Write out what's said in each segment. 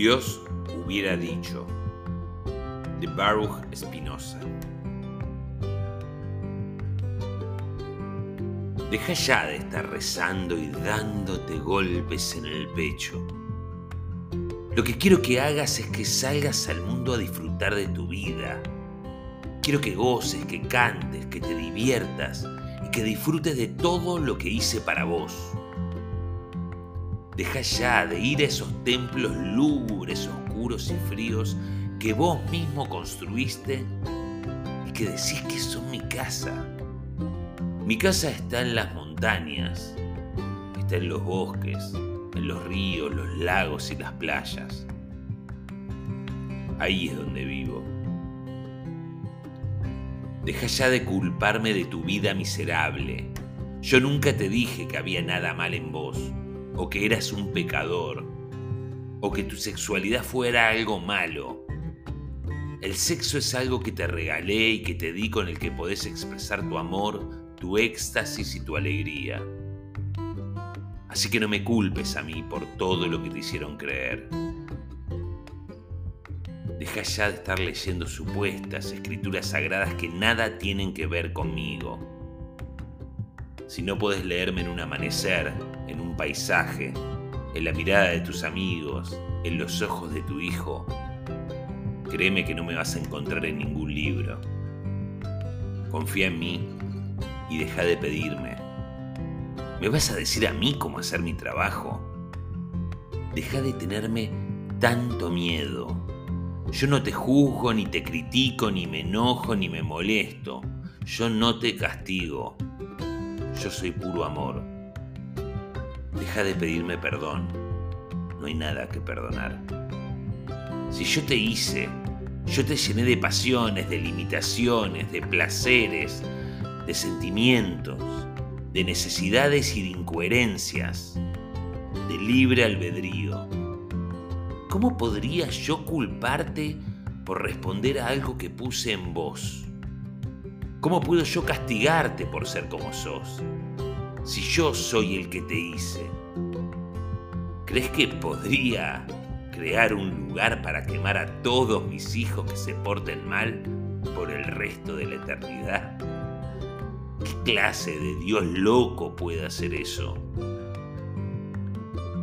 Dios hubiera dicho, de Baruch Spinoza. Deja ya de estar rezando y dándote golpes en el pecho. Lo que quiero que hagas es que salgas al mundo a disfrutar de tu vida. Quiero que goces, que cantes, que te diviertas y que disfrutes de todo lo que hice para vos. Deja ya de ir a esos templos lúgubres, oscuros y fríos que vos mismo construiste y que decís que son mi casa. Mi casa está en las montañas, está en los bosques, en los ríos, los lagos y las playas. Ahí es donde vivo. Deja ya de culparme de tu vida miserable. Yo nunca te dije que había nada mal en vos, o que eras un pecador, o que tu sexualidad fuera algo malo. El sexo es algo que te regalé y que te di con el que podés expresar tu amor, tu éxtasis y tu alegría. Así que no me culpes a mí por todo lo que te hicieron creer. Deja ya de estar leyendo supuestas escrituras sagradas que nada tienen que ver conmigo. Si no puedes leerme en un amanecer, paisaje, en la mirada de tus amigos, en los ojos de tu hijo, créeme que no me vas a encontrar en ningún libro. Confía en mí y deja de pedirme. ¿Me vas a decir a mí cómo hacer mi trabajo? Deja de tenerme tanto miedo. Yo no te juzgo, ni te critico, ni me enojo, ni me molesto. Yo no te castigo. Yo soy puro amor. Deja de pedirme perdón. No hay nada que perdonar. Si yo te hice, yo te llené de pasiones, de limitaciones, de placeres, de sentimientos, de necesidades y de incoherencias, de libre albedrío. ¿Cómo podría yo culparte por responder a algo que puse en vos? ¿Cómo puedo yo castigarte por ser como sos? Si yo soy el que te hice. ¿Crees que podría crear un lugar para quemar a todos mis hijos que se porten mal por el resto de la eternidad? ¿Qué clase de Dios loco puede hacer eso?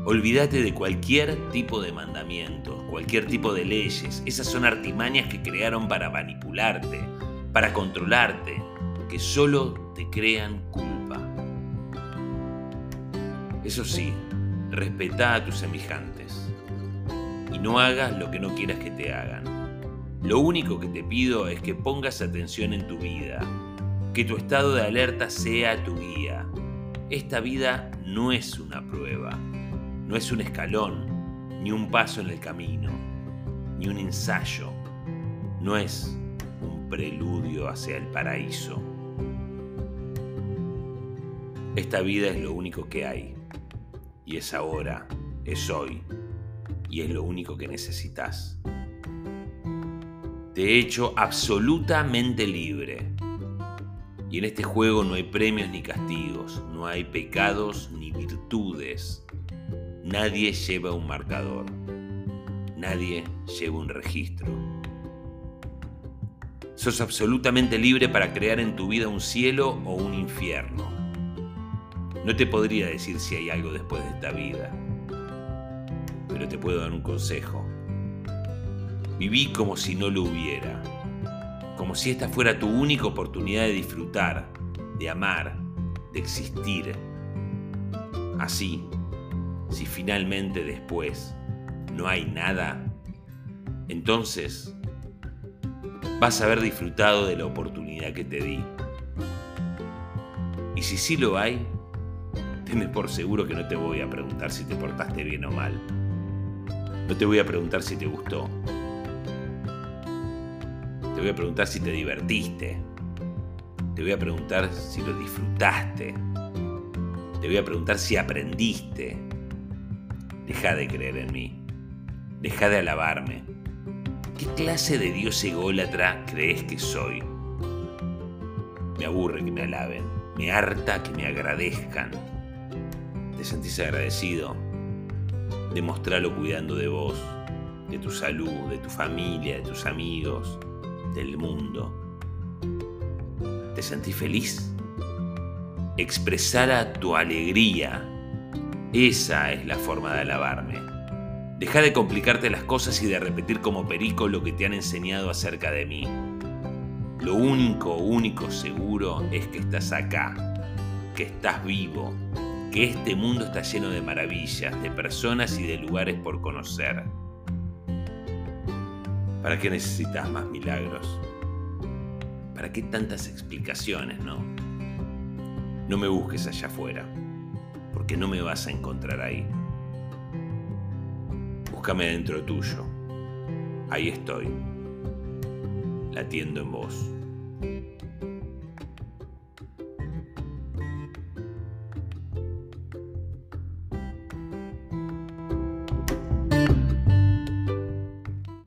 Olvídate de cualquier tipo de mandamientos, cualquier tipo de leyes. Esas son artimañas que crearon para manipularte, para controlarte, que solo te crean culpa. Eso sí, respeta a tus semejantes y no hagas lo que no quieras que te hagan. Lo único que te pido es que pongas atención en tu vida, que tu estado de alerta sea tu guía. Esta vida no es una prueba, no es un escalón, ni un paso en el camino, ni un ensayo, no es un preludio hacia el paraíso. Esta vida es lo único que hay, y es ahora, es hoy, y es lo único que necesitas. Te he hecho absolutamente libre y en este juego no hay premios ni castigos, no hay pecados ni virtudes. Nadie lleva un marcador. Nadie lleva un registro. Sos absolutamente libre para crear en tu vida un cielo o un infierno. No te podría decir si hay algo después de esta vida, pero te puedo dar un consejo. Viví como si no lo hubiera como si esta fuera tu única oportunidad de disfrutar, de amar, de existir. Así, si finalmente después no hay nada, entonces vas a haber disfrutado de la oportunidad que te di. Y si sí lo hay, tenme por seguro que no te voy a preguntar si te portaste bien o mal. No te voy a preguntar si te gustó. Te voy a preguntar si te divertiste. Te voy a preguntar si lo disfrutaste. Te voy a preguntar si aprendiste. Deja de creer en mí. Deja de alabarme. ¿Qué clase de Dios ególatra crees que soy? Me aburre que me alaben. Me harta que me agradezcan. ¿Te sentís agradecido? Demostralo cuidando de vos, de tu salud, de tu familia, de tus amigos, del mundo. ¿Te sentís feliz? Expresar tu alegría. Esa es la forma de alabarme. Deja de complicarte las cosas y de repetir como perico lo que te han enseñado acerca de mí. Lo único, único seguro es que estás acá, que estás vivo, que este mundo está lleno de maravillas, de personas y de lugares por conocer. ¿Para qué necesitas más milagros? ¿Para qué tantas explicaciones, no? No me busques allá afuera, porque no me vas a encontrar ahí. Búscame dentro tuyo. Ahí estoy, latiendo en vos.